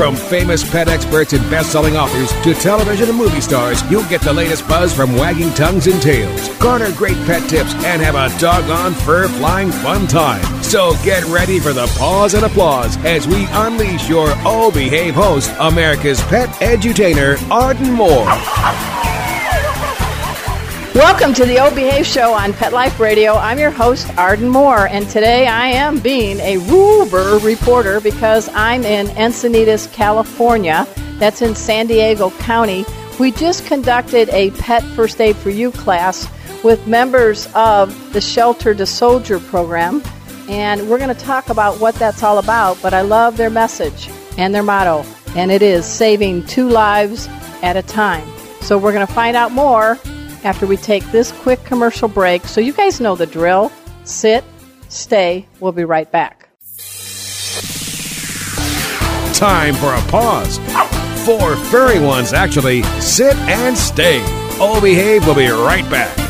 From famous pet experts and best-selling authors to television and movie stars, you'll get the latest buzz from wagging tongues and tails. Garner great pet tips and have a doggone fur-flying fun time. So get ready for the pause and applause as we unleash your Oh Behave host, America's pet edutainer, Arden Moore. Welcome to the O Behave Show on Pet Life Radio. I'm your host, Arden Moore, and today I am being a Ruber reporter because I'm in Encinitas, California. That's in San Diego County. We just conducted a Pet First Aid for You class with members of the Shelter to Soldier program, and we're going to talk about what that's all about. But I love their message and their motto, and it is saving two lives at a time. So we're going to find out more after we take this quick commercial break. So you guys know the drill. Sit, stay. We'll be right back. Time for a pause. Four furry ones, actually. Sit and stay. Oh Behave We'll be right back.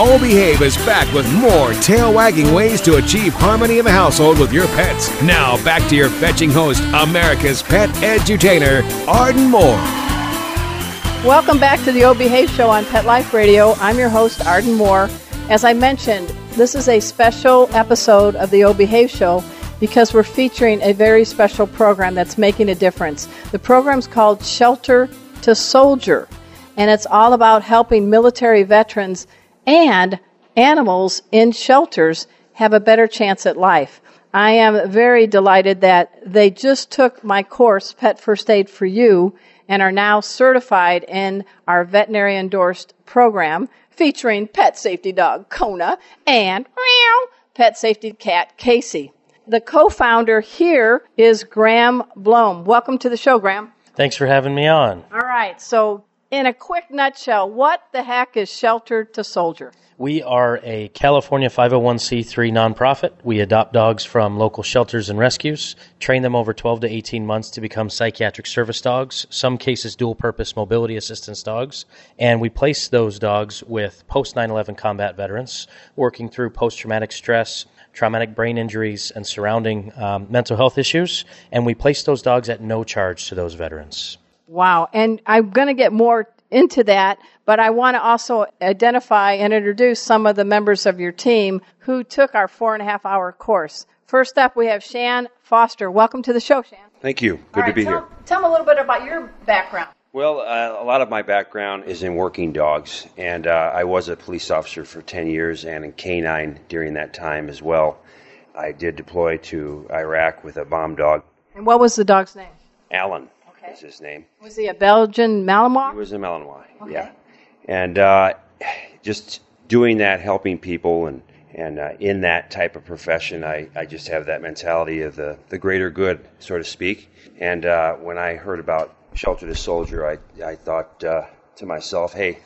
Oh Behave is back with more tail wagging ways to achieve harmony in the household with your pets. Now back to your fetching host, America's pet edutainer, Arden Moore. Welcome back to the O Behave Show on Pet Life Radio. I'm your host, Arden Moore. As I mentioned, this is a special episode of the O Behave Show because we're featuring a very special program that's making a difference. The program's called Shelter to Soldier, and it's all about helping military veterans and animals in shelters have a better chance at life. I am very delighted that they just took my course, Pet First Aid for You, and are now certified in our veterinary endorsed program featuring pet safety dog Kona and meow, pet safety cat Casey. The co founder here is Graham Bloem. Welcome to the show, Graham. Thanks for having me on. All right, so in a quick nutshell, what the heck is Shelter to Soldier? We are a California 501c3 nonprofit. We adopt dogs from local shelters and rescues, train them over 12 to 18 months to become psychiatric service dogs, some cases dual purpose mobility assistance dogs, and we place those dogs with post 9 11 combat veterans working through post traumatic stress, traumatic brain injuries, and surrounding um, mental health issues, and we place those dogs at no charge to those veterans. Wow. And I'm going to get more into that, but I want to also identify and introduce some of the members of your team who took our four and a half hour course. First up, we have Shan Foster. Welcome to the show, Shan. Thank you. Good All to be tell, here. Tell me a little bit about your background. Well, uh, a lot of my background is in working dogs, and uh, I was a police officer for 10 years and in K9 during that time as well. I did deploy to Iraq with a bomb dog. And what was the dog's name? Alan Okay. is his name. Was he a Belgian Malinois? He was a Malinois, Okay. yeah. And uh, just doing that, helping people, and and uh, in that type of profession, I, I just have that mentality of the, the greater good, so to speak. And uh, when I heard about Shelter to Soldier, I, I thought uh, to myself, hey,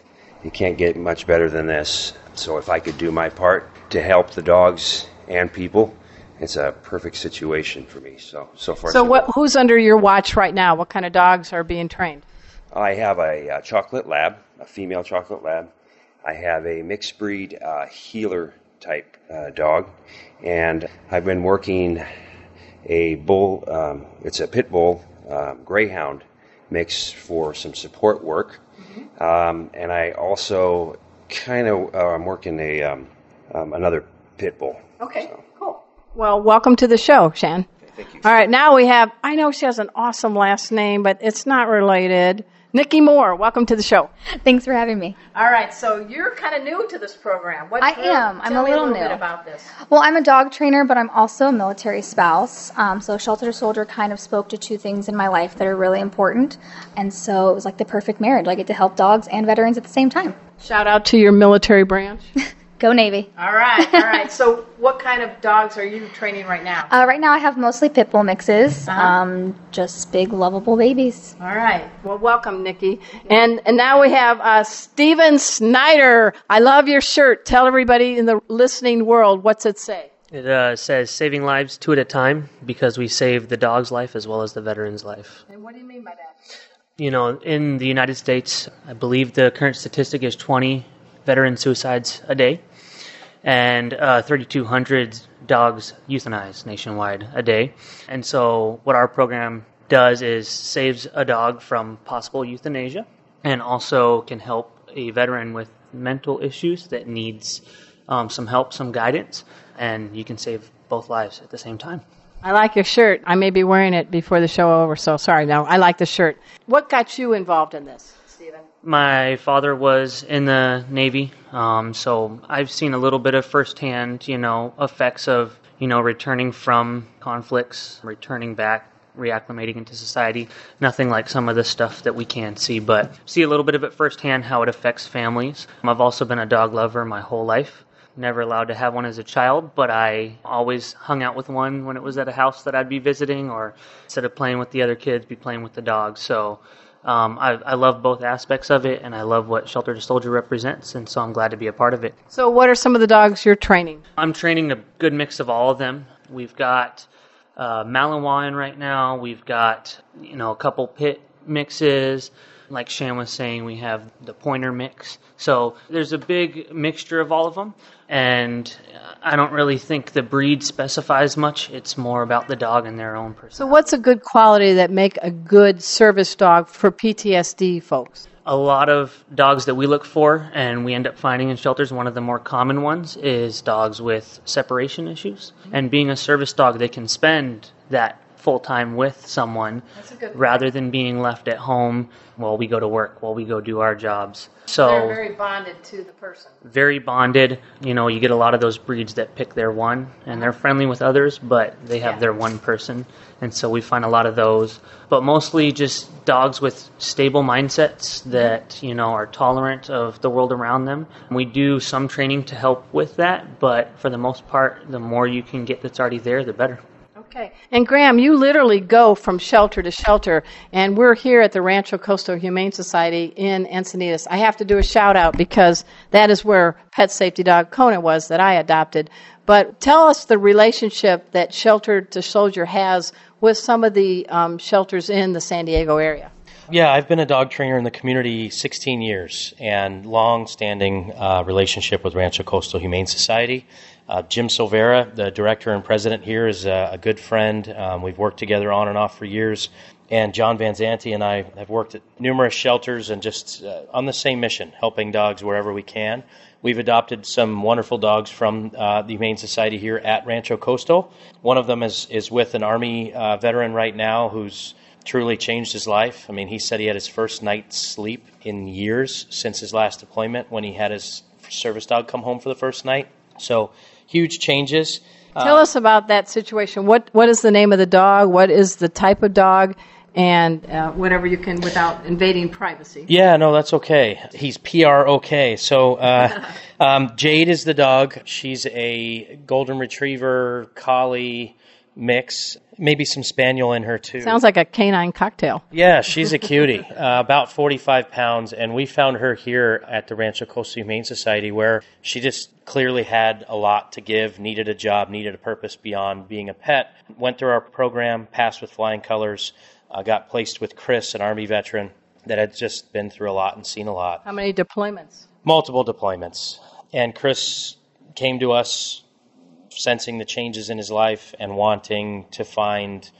you can't get much better than this. So if I could do my part to help the dogs and people, it's a perfect situation for me. So so far. So, what, who's under your watch right now? What kind of dogs are being trained? I have a, uh chocolate lab, a female chocolate lab. I have a mixed breed uh, heeler type uh, dog, and I've been working a bull. Um, it's a pit bull um, greyhound mix for some support work, um, and I also kind of uh, I'm working a um, um, another pit bull. Okay, So. Well, welcome to the show, Shan. thank you. All right, now we have, I know she has an awesome last name, but it's not related. Nikki Moore, welcome to the show. Thanks for having me. All right, so you're kind of new to this program. What, I am. I'm a me little little new. bit about this. Well, I'm a dog trainer, but I'm also a military spouse. Um, so, Shelter Soldier kind of spoke to two things in my life that are really important. And so it was like the perfect marriage. I get to help dogs and veterans at the same time. Shout out to your military branch. Go Navy. all right, all right. So, what kind of dogs are you training right now? Uh, right now, I have mostly pit bull mixes, Uh-huh. um, just big, lovable babies. All right. Well, welcome, Nikki. And and now we have uh, Steven Snyder. I love your shirt. Tell everybody in the listening world what's it say. It uh, says saving lives two at a time because we save the dog's life as well as the veteran's life. And what do you mean by that? You know, in the United States, I believe the current statistic is 20 veteran suicides a day and uh, 3,200 dogs euthanized nationwide a day. And so, what our program does is saves a dog from possible euthanasia and also can help a veteran with mental issues that needs um, some help, some guidance, and you can save both lives at the same time. I like your shirt. I may be wearing it before the show over, so sorry. No, I like the shirt. What got you involved in this, Stephen? My father was in the Navy, um, so I've seen a little bit of firsthand, you know, effects of, you know, returning from conflicts, returning back, reacclimating into society. Nothing like some of the stuff that we can see, but see a little bit of it firsthand how it affects families. I've also been a dog lover my whole life. Never allowed to have one as a child, but I always hung out with one when it was at a house that I'd be visiting, or instead of playing with the other kids, be playing with the dog. So um, I, I love both aspects of it, and I love what Shelter to Soldier represents, and so I'm glad to be a part of it. So, what are some of the dogs you're training? I'm training a good mix of all of them. We've got uh, Malinois in right now. We've got you know a couple pit mixes. Like Shan was saying, we have the pointer mix. So there's a big mixture of all of them, and I don't really think the breed specifies much. It's more about the dog and their own person. So, what's a good quality that make a good service dog for PTSD folks? a lot of dogs that we look for and we end up finding in shelters one of the more common ones is dogs with separation issues and being a service dog they can spend that full time with someone rather than being left at home while we go to work while we go do our jobs so They're very bonded to the person. very bonded. You know, you get a lot of those breeds that pick their one and they're friendly with others, but they have Yeah. their one person. And so we find a lot of those. But mostly just dogs with stable mindsets that, mm-hmm. you know, are tolerant of the world around them. We do some training to help with that, but for the most part, the more you can get that's already there, the better. Okay. And Graham, you literally go from shelter to shelter, and we're here at the Rancho Coastal Humane Society in Encinitas. I have to do a shout out because that is where pet safety dog Kona was that I adopted. But tell us the relationship that Shelter to Soldier has with some of the um, shelters in the San Diego area. Yeah, I've been a dog trainer in the community 16 years and long-standing uh, relationship with Rancho Coastal Humane Society. Uh, Jim Silveira, the director and president here, is a, a good friend. Um, we've worked together on and off for years. And John Van Zante and I have worked at numerous shelters and just uh, on the same mission, helping dogs wherever we can. We've adopted some wonderful dogs from uh, the Humane Society here at Rancho Coastal. One of them is, is with an Army uh, veteran right now who's truly changed his life. I mean, he said he had his first night's sleep in years since his last deployment when he had his service dog come home for the first night. So, huge changes. Tell us about that situation. What What is the name of the dog? What is the type of dog? And uh, whatever you can without invading privacy. Yeah, no, that's okay. He's PR okay. So, uh, um, Jade is the dog. She's a golden retriever collie mix, maybe some spaniel in her too. Sounds like a canine cocktail. Yeah, she's a cutie, uh, about 45 pounds, and we found her here at the Rancho Coastal Humane Society where she just clearly had a lot to give, needed a job, needed a purpose beyond being a pet. Went through our program, passed with flying colors, uh, got placed with Chris, an Army veteran that had just been through a lot and seen a lot How many deployments? multiple deployments. And Chris came to us sensing the changes in his life and wanting to find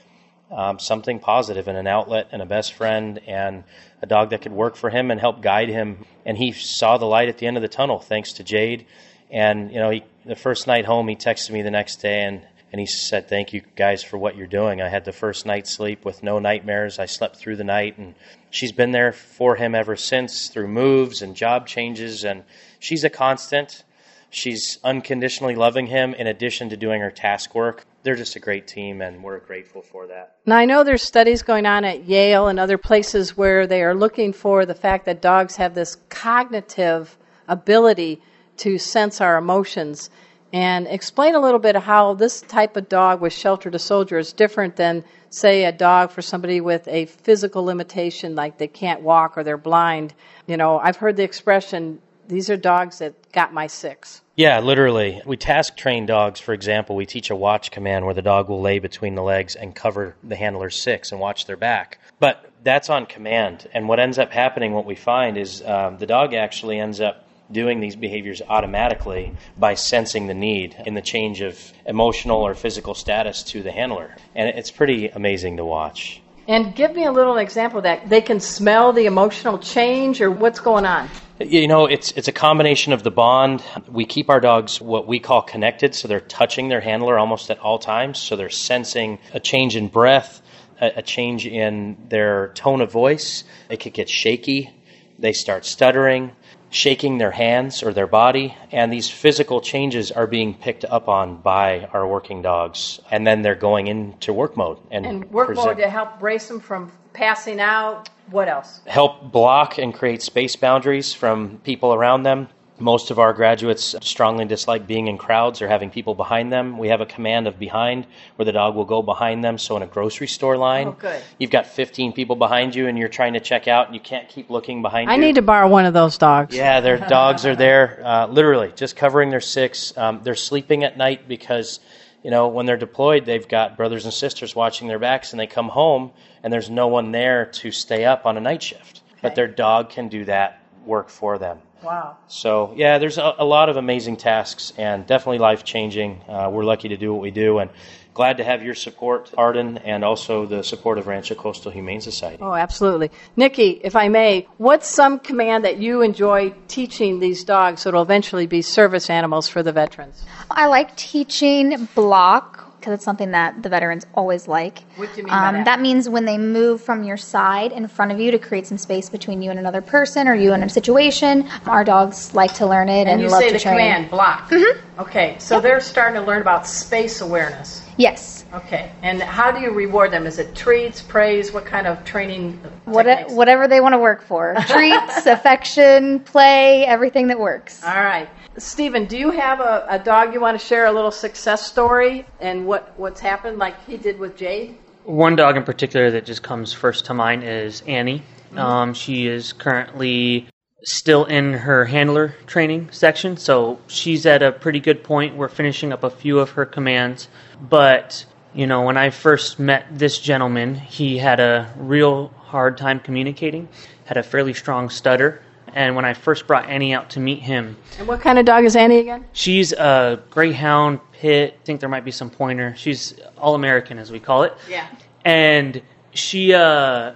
um, something positive and an outlet and a best friend and a dog that could work for him and help guide him. And he saw the light at the end of the tunnel thanks to Jade. And you know, he, the first night home, he texted me the next day and and he said, "Thank you guys for what you're doing. I had the first night's sleep with no nightmares. I slept through the night, and she's been there for him ever since through moves and job changes, and she's a constant. She's unconditionally loving him in addition to doing her task work. They're just a great team, and we're grateful for that. Now, I know there's studies going on at Yale and other places where they are looking for the fact that dogs have this cognitive ability to sense our emotions. And explain a little bit how this type of dog with shelter to soldier is different than, say, a dog for somebody with a physical limitation, like they can't walk or they're blind. You know, I've heard the expression, these are dogs that got my six. Yeah, literally. We task train dogs, for example. We teach a watch command where the dog will lay between the legs and cover the handler's six and watch their back. But that's on command. And what ends up happening, what we find, is um, the dog actually ends up doing these behaviors automatically by sensing the need in the change of emotional or physical status to the handler. And it's pretty amazing to watch. And give me a little example of that. They can smell the emotional change, or what's going on? You know, it's it's a combination of the bond. We keep our dogs what we call connected, so they're touching their handler almost at all times. So they're sensing a change in breath, a, a change in their tone of voice. It could get shaky. They start stuttering shaking their hands or their body, and these physical changes are being picked up on by our working dogs, and then they're going into work mode and, And work present- mode to help brace them from passing out. What else? help block and create space boundaries from people around them. Most of our graduates strongly dislike being in crowds or having people behind them. We have a command of behind where the dog will go behind them. So in a grocery store line, Oh, good. you've got 15 people behind you and you're trying to check out and you can't keep looking behind I you. I need to borrow one of those dogs. Yeah, their dogs are there, uh, literally just covering their six. Um, they're sleeping at night because, you know, when they're deployed, they've got brothers and sisters watching their backs, and they come home and there's no one there to stay up on a night shift. But their dog can do that work for them. Wow. So yeah, there's a, a lot of amazing tasks and definitely life changing. Uh, we're lucky to do what we do, and glad to have your support, Arden, and also the support of Rancho Coastal Humane Society. Oh, absolutely. Nikki, if I may, what's some command that you enjoy teaching these dogs so it'll eventually be service animals for the veterans? I like teaching block because it's something that the veterans always like. What do you mean by um, that? means when they move from your side in front of you to create some space between you and another person or you and a situation. Our dogs like to learn it and, And you love say to the train. command, block. Mm-hmm. Okay, so they're starting to learn about space awareness. Yes. Okay, and how do you reward them? Is it treats, praise? What kind of training What, whatever they want to work for. Treats, affection, play, everything that works. All right. Stephen, do you have a, a dog you want to share a little success story and what, what's happened like he did with Jade? One dog in particular that just comes first to mind is Annie. Um, she is currently still in her handler training section, so she's at a pretty good point. We're finishing up a few of her commands, but you know, when I first met this gentleman, he had a real hard time communicating, had a fairly strong stutter, and when I first brought Annie out to meet him, And what kind of dog is Annie again? She's a greyhound pit. I think there might be some pointer. She's all American, as we call it. Yeah. And she, uh,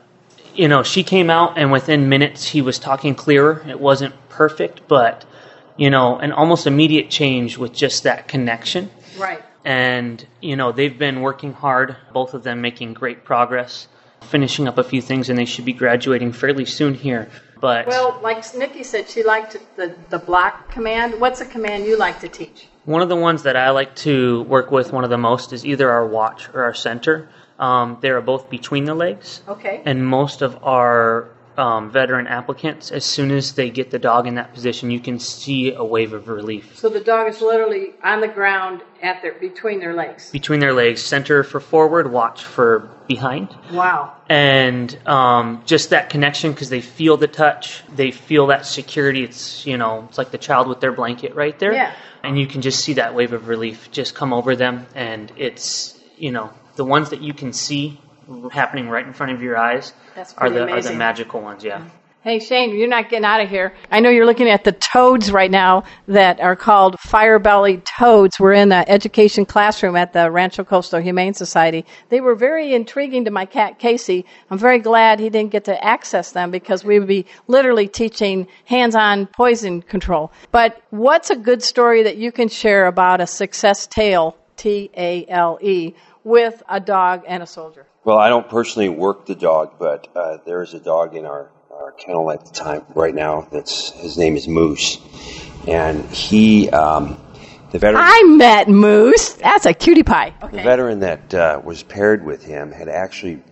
you know, she came out, and within minutes, he was talking clearer. It wasn't perfect, but, you know, an almost immediate change with just that connection. Right. And, you know, they've been working hard, both of them making great progress, finishing up a few things, and they should be graduating fairly soon here. But Well, like Nikki said, she liked the, the block command. What's a command you like to teach? One of the ones that I like to work with one of the most is either our watch or our center. Um, they are both between the legs. Okay. And most of our um, veteran applicants, as soon as they get the dog in that position, you can see a wave of relief. So the dog is literally on the ground at their between their legs. Between their legs, center for forward, watch for behind. Wow. And um, just that connection because they feel the touch, they feel that security. It's, you know, it's like the child with their blanket right there. Yeah. And you can just see that wave of relief just come over them. And it's, you know, the ones that you can see happening right in front of your eyes That's are pretty the, are the magical ones, yeah. Hey, Shane, you're not getting out of here. I know you're looking at the toads right now that are called fire bellied toads. We're in the education classroom at the Rancho Coastal Humane Society. They were very intriguing to my cat, Casey. I'm very glad he didn't get to access them because we would be literally teaching hands on poison control. But what's a good story that you can share about a success tale, T A L E, with a dog and a soldier? Well, I don't personally work the dog, but uh, there is a dog in our our kennel at the time right now. That's his name is Moose, and he um, the veteran. I met Moose. That's a cutie pie. The veteran that uh, was paired with him had actually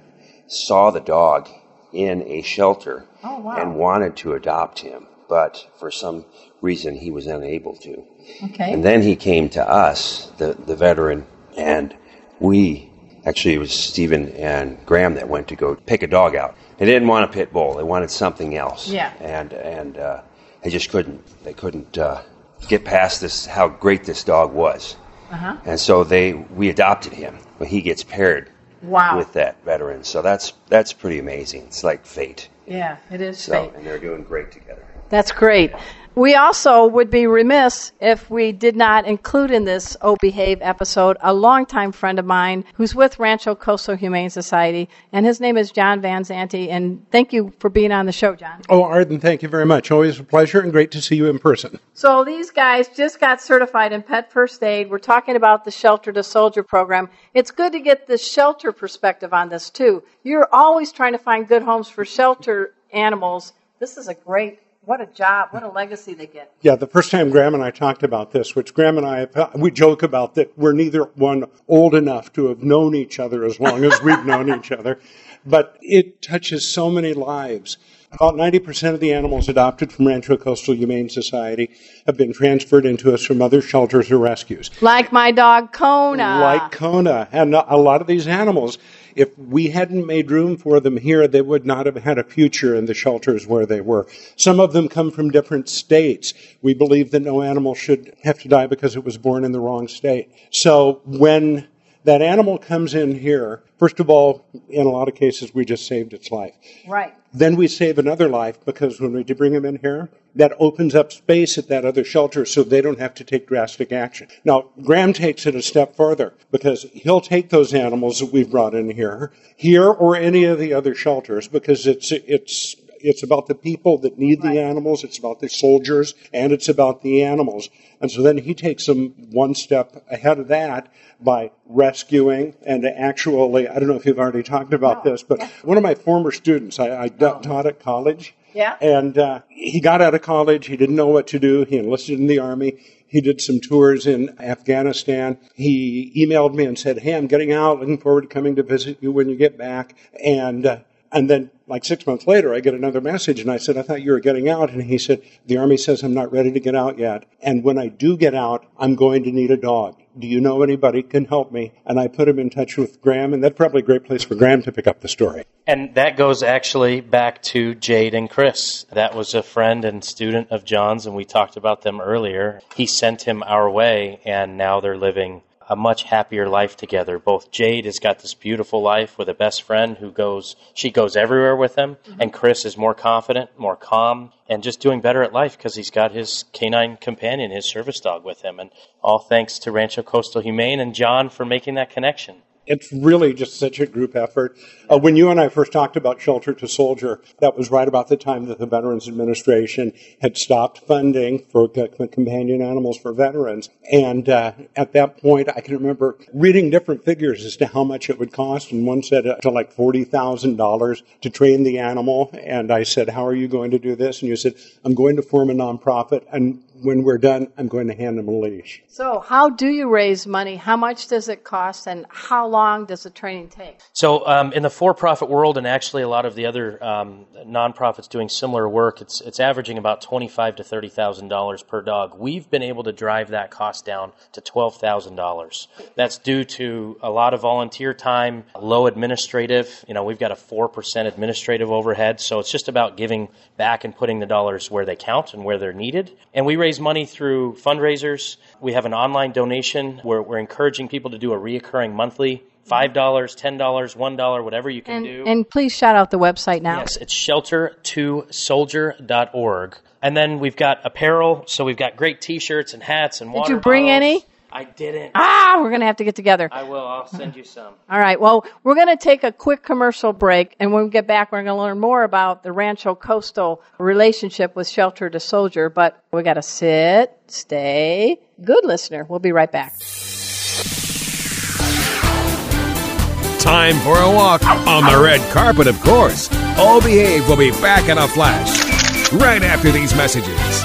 saw the dog in a shelter Oh, wow. and wanted to adopt him, but for some reason he was unable to. Okay. And then he came to us, the, the veteran, and we actually it was Stephen and Graham that went to go pick a dog out. They didn't want a pit bull; they wanted something else. Yeah. And and uh, they just couldn't. They couldn't uh, get past this. How great this dog was. Uh-huh. And so they we adopted him, but he gets paired Wow. with that veteran. So that's that's pretty amazing. It's like fate. Yeah, it is So fate. and they're doing great together. That's great. We also would be remiss if we did not include in this Oh Behave episode a longtime friend of mine who's with Rancho Coastal Humane Society, and his name is John Van Zante. And thank you for being on the show, John. Oh, Arden, thank you very much. Always a pleasure and great to see you in person. So these guys just got certified in pet first aid. We're talking about the shelter to soldier program. It's good to get the shelter perspective on this too. You're always trying to find good homes for shelter animals. This is a great what a job, what a legacy they get. Yeah, the first time Graham and I talked about this, which Graham and I, we joke about that we're neither one old enough to have known each other as long as we've known each other, but it touches so many lives. About 90% of the animals adopted from Rancho Coastal Humane Society have been transferred into us from other shelters or rescues. Like my dog Kona. like Kona. And a lot of these animals, if we hadn't made room for them here, they would not have had a future in the shelters where they were. Some of them come from different states. We believe that no animal should have to die because it was born in the wrong state. So when that animal comes in here, first of all, in a lot of cases, we just saved its life. Right. Then we save another life because when we do bring them in here, that opens up space at that other shelter so they don't have to take drastic action. Now, Graham takes it a step further because he'll take those animals that we've brought in here, here or any of the other shelters because it's, it's, it's about the people that need the animals, it's about the soldiers, and it's about the animals. And so then he takes them one step ahead of that by rescuing and actually, I don't know if you've already talked about this, but one of my former students, I, I taught at college. Yeah. And uh, he got out of college. He didn't know what to do. He enlisted in the army. He did some tours in Afghanistan. He emailed me and said, "Hey, I'm getting out. Looking forward to coming to visit you when you get back." And uh, and then, like six months later, I get another message, and I said, "I thought you were getting out." And he said, "The army says I'm not ready to get out yet. And when I do get out, I'm going to need a dog. Do you know anybody can help me?" And I put him in touch with Graham, and that's probably a great place for Graham to pick up the story. And that goes actually back to Jade and Chris. That was a friend and student of John's, and we talked about them earlier. He sent him our way, and now they're living a much happier life together. Both Jade has got this beautiful life with a best friend who goes, she goes everywhere with him, mm-hmm. and Chris is more confident, more calm, and just doing better at life because he's got his canine companion, his service dog with him. And all thanks to Rancho Coastal Humane and John for making that connection. It's really just such a group effort. Uh, when you and I first talked about Shelter to Soldier, that was right about the time that the Veterans Administration had stopped funding for companion animals for veterans. And uh, at that point, I can remember reading different figures as to how much it would cost. And one said uh, to like $40,000 to train the animal. And I said, How are you going to do this? And you said, I'm going to form a nonprofit. And when we're done, I'm going to hand them a leash. So, how do you raise money? How much does it cost, and how long does the training take? So, um, in the for-profit world, and actually a lot of the other um, nonprofits doing similar work, it's it's averaging about twenty-five to thirty thousand dollars per dog. We've been able to drive that cost down to twelve thousand dollars. That's due to a lot of volunteer time, low administrative. You know, we've got a four percent administrative overhead, so it's just about giving back and putting the dollars where they count and where they're needed. And we raise money through fundraisers. We have an online donation where we're encouraging people to do a reoccurring monthly $5, $10, $1, whatever you can And, do. and please shout out the website now. Yes, it's shelter2soldier.org. And then we've got apparel, so we've got great t-shirts and hats and Did you bring bottles. any? I didn't. Ah, we're going to have to get together. I will. I'll send you some. All right. Well, we're going to take a quick commercial break, and when we get back, we're going to learn more about the Rancho Coastal relationship with Shelter to Soldier. But we got to sit, stay, good listener. We'll be right back. Time for a walk on the red carpet, of course. All Behave will be back in a flash right after these messages.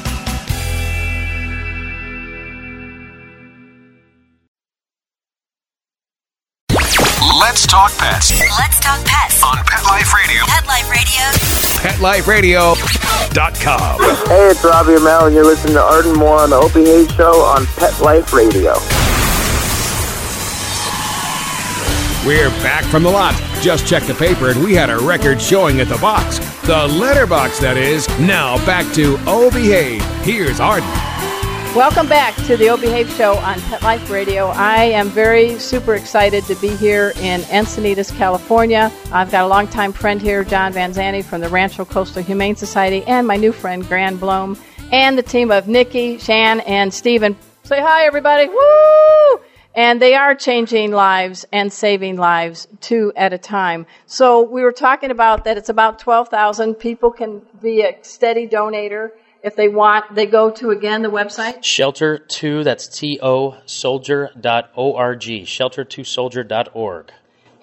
Let's talk pets Let's talk pets. on Pet Life Radio. Pet Life Radio. PetLifeRadio.com. Hey, it's Robbie Amell, and you're listening to Arden Moore on the Opie Hayes Show on Pet Life Radio. We're back from the lot. Just checked the paper and we had a record showing at the box. The letterbox, that is. Now back to Oh Behave. Here's Arden. Welcome back to the O Behave Show on Pet Life Radio. I am very super excited to be here in Encinitas, California. I've got a longtime friend here, John Van Zante from the Rancho Coastal Humane Society, and my new friend, Graham Bloem, and the team of Nikki, Shan, and Steven. Say hi, everybody. Woo! And they are changing lives and saving lives two at a time. So we were talking about that it's about 12,000 people can be a steady donator if they want. They go to, again, the website. Shelter 2, that's T O soldier.org. Shelter2soldier.org.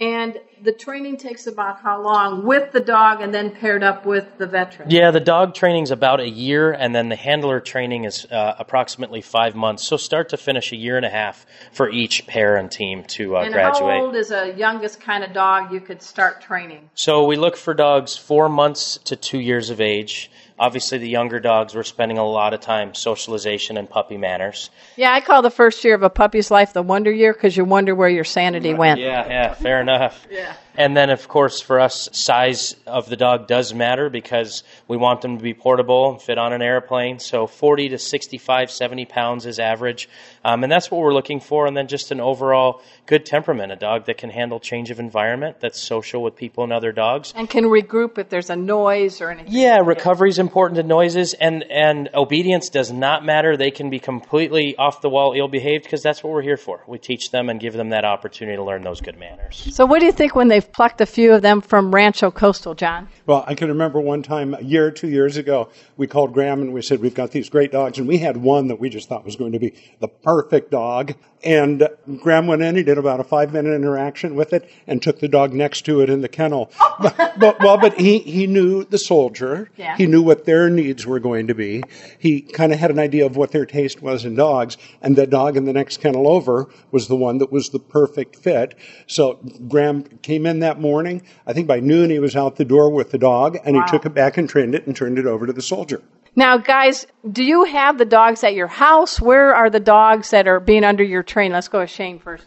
And the training takes about how long with the dog and then paired up with the veteran? Yeah, the dog training is about a year, and then the handler training is uh, approximately five months. So start to finish a year and a half for each pair and team to uh, and graduate. how old is a youngest kind of dog you could start training? So we look for dogs four months to two years of age. Obviously, the younger dogs, we're spending a lot of time socialization and puppy manners. Yeah, I call the first year of a puppy's life the wonder year because you wonder where your sanity went. Yeah, yeah, fair enough. Yeah. And then, of course, for us, size of the dog does matter because we want them to be portable and fit on an airplane. So 40 to 65, 70 pounds is average. Um, and that's what we're looking for. And then just an overall good temperament, a dog that can handle change of environment, that's social with people and other dogs. And can regroup if there's a noise or anything. Yeah, recovery is important to noises, and, and obedience does not matter. They can be completely off the wall, ill behaved, because that's what we're here for. We teach them and give them that opportunity to learn those good manners. So, what do you think when plucked a few of them from Rancho Coastal, John? Well, I can remember one time, a year or two years ago, we called Graham and we said, We've got these great dogs. And we had one that we just thought was going to be the perfect dog. And Graham went in, he did about a five minute interaction with it and took the dog next to it in the kennel. but, but, well, but he, he knew the soldier. Yeah. He knew what their needs were going to be. He kind of had an idea of what their taste was in dogs. And the dog in the next kennel over was the one that was the perfect fit. So Graham came in that morning. I think by noon he was out the door with the dog and Wow. he took it back and trained it and turned it over to the soldier. Now, guys, do you have the dogs at your house? Where are the dogs that are being under your train? Let's go with Shane first.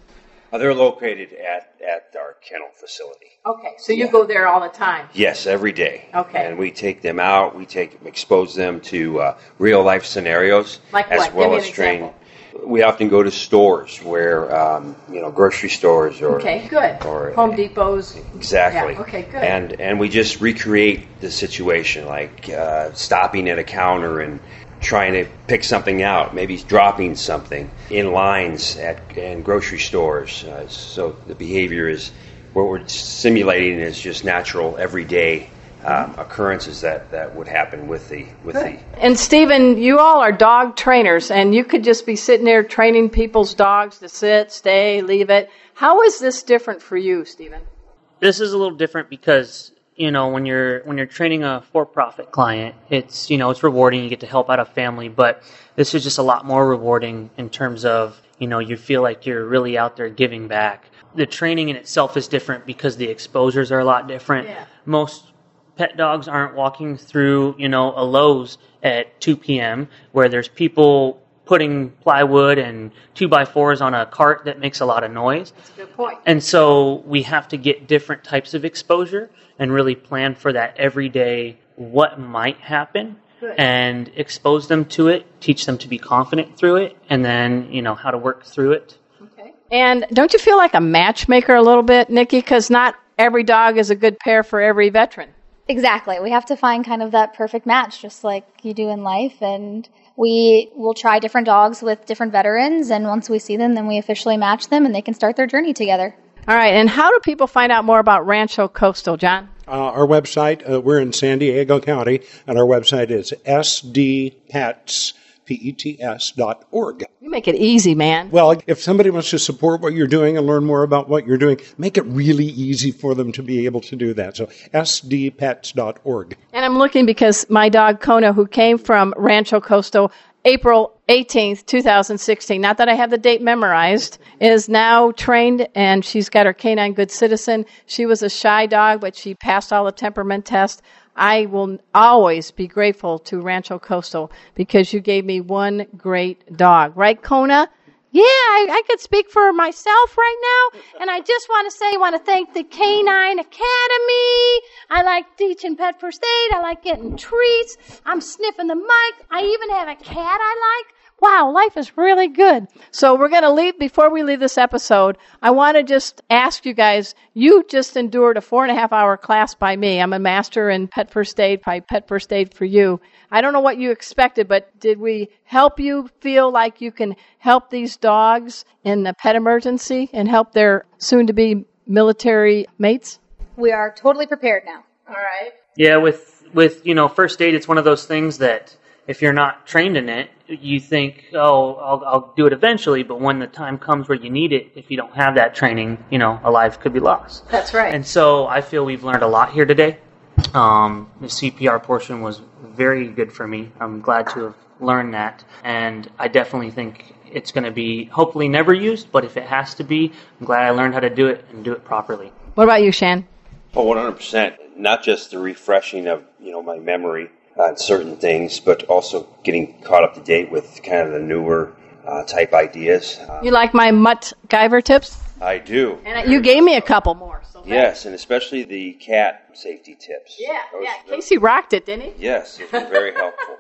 Uh, they're located at, at our kennel facility. Okay, so you go there all the time. Yes, every day. Okay. And we take them out. We take expose them to uh, real life scenarios Like as what? well Give me as an train. example. We often go to stores where um, you know grocery stores or Okay, good. or Home Depots. exactly. Yeah, okay, good. And and we just recreate the situation, like uh, stopping at a counter and trying to pick something out, maybe dropping something in lines at in grocery stores. Uh, so the behavior is what we're simulating is just natural, everyday um, occurrences that, that would happen with the with the And Stephen, you all are dog trainers, and you could just be sitting there training people's dogs to sit, stay, leave it. How is this different for you, Stephen? This is a little different because you know when you're when you're training a for-profit client, it's you know it's rewarding. You get to help out a family, but this is just a lot more rewarding in terms of you know you feel like you're really out there giving back. The training in itself is different because the exposures are a lot different. Yeah. Most pet dogs aren't walking through, you know, a Lowe's at 2 p.m. where there's people putting plywood and two by fours on a cart that makes a lot of noise. That's a good point. And so we have to get different types of exposure and really plan for that every day, what might happen, Good. and expose them to it, teach them to be confident through it, and then, you know, how to work through it. Okay. And don't you feel like a matchmaker a little bit, Nikki? Because not every dog is a good pair for every veteran. Exactly. We have to find kind of that perfect match, just like you do in life. And we will try different dogs with different veterans. And once we see them, then we officially match them and they can start their journey together. All right. And how do people find out more about Rancho Coastal, John? Uh, our website, uh, we're in San Diego County, and our website is sdpets, P-E-T-S dot org. You make it easy, man. Well, if somebody wants to support what you're doing and learn more about what you're doing, make it really easy for them to be able to do that. So sdpets.org. And I'm looking because my dog Kona, who came from Rancho Coastal April 18th, 2016, not that I have the date memorized, is now trained and she's got her canine good citizen. She was a shy dog, but she passed all the temperament tests. I will always be grateful to Rancho Coastal because you gave me one great dog. Right, Kona? Yeah, I, I could speak for myself right now, and I just want to say I want to thank the Canine Academy. I like teaching pet first aid. I like getting treats. I'm sniffing the mic. I even have a cat I like. Wow, life is really good. So we're going to leave, before we leave this episode, I want to just ask you guys, you just endured a four and a half hour class by me. I'm a master in pet first aid, by Pet First Aid for You. I don't know what you expected, but did we help you feel like you can help these dogs in a pet emergency and help their soon to be military mates? We are totally prepared now. All right. Yeah, with with you know first aid, it's one of those things that if you're not trained in it, you think, oh, I'll, I'll do it eventually. But when the time comes where you need it, if you don't have that training, you know, a life could be lost. That's right. And so I feel we've learned a lot here today. Um, the CPR portion was very good for me. I'm glad to have learned that, and I definitely think it's going to be hopefully never used. But if it has to be, I'm glad I learned how to do it and do it properly. What about you, Shan? Oh, 100%. Not just the refreshing of, you know, my memory on certain things, but also getting caught up to date with kind of the newer uh, type ideas. Uh, You like my Mutt Guyver tips? I do. And you gave me a couple more. So Yes, and especially the cat safety tips. Yeah, yeah. Casey rocked it, didn't he? Yes, it's been very helpful.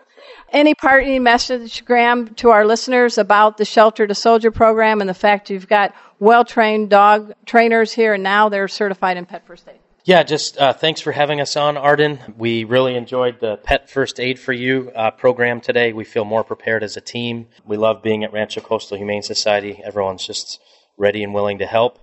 Any parting message, Graham, to our listeners about the Shelter to Soldier program and the fact you've got well trained dog trainers here and now they're certified in pet first aid? Yeah, just uh, thanks for having us on, Arden. We really enjoyed the Pet First Aid for You uh, program today. We feel more prepared as a team. We love being at Rancho Coastal Humane Society. Everyone's just ready and willing to help.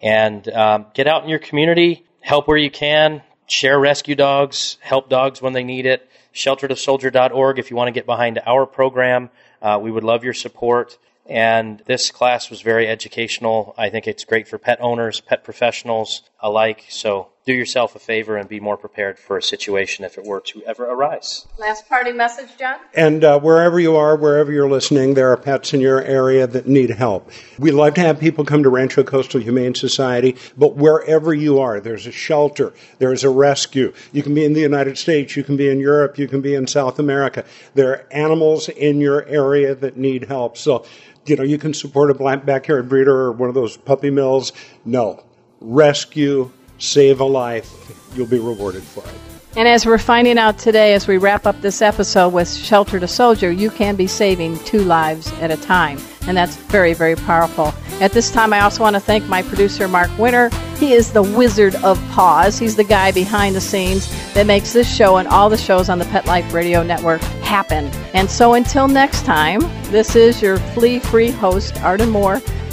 And um, get out in your community, help where you can, share rescue dogs, help dogs when they need it. Sheltertosoldier.org if you want to get behind our program. Uh, we would love your support. And this class was very educational. I think it's great for pet owners, pet professionals alike. So do yourself a favor and be more prepared for a situation if it were to ever arise. Last party message, John? And uh, wherever you are, wherever you're listening, there are pets in your area that need help. We'd love to have people come to Rancho Coastal Humane Society, but wherever you are, there's a shelter, there's a rescue. You can be in the United States, you can be in Europe, you can be in South America. There are animals in your area that need help. So, you know, you can support a black backyard breeder or one of those puppy mills. No. Rescue, save a life, you'll be rewarded for it. And as we're finding out today, as we wrap up this episode with Shelter to Soldier, you can be saving two lives at a time. And that's very, very powerful. At this time, I also want to thank my producer, Mark Winter. He is the wizard of pause. He's the guy behind the scenes that makes this show and all the shows on the Pet Life Radio Network happen. And so until next time, this is your flea free host, Arden Moore,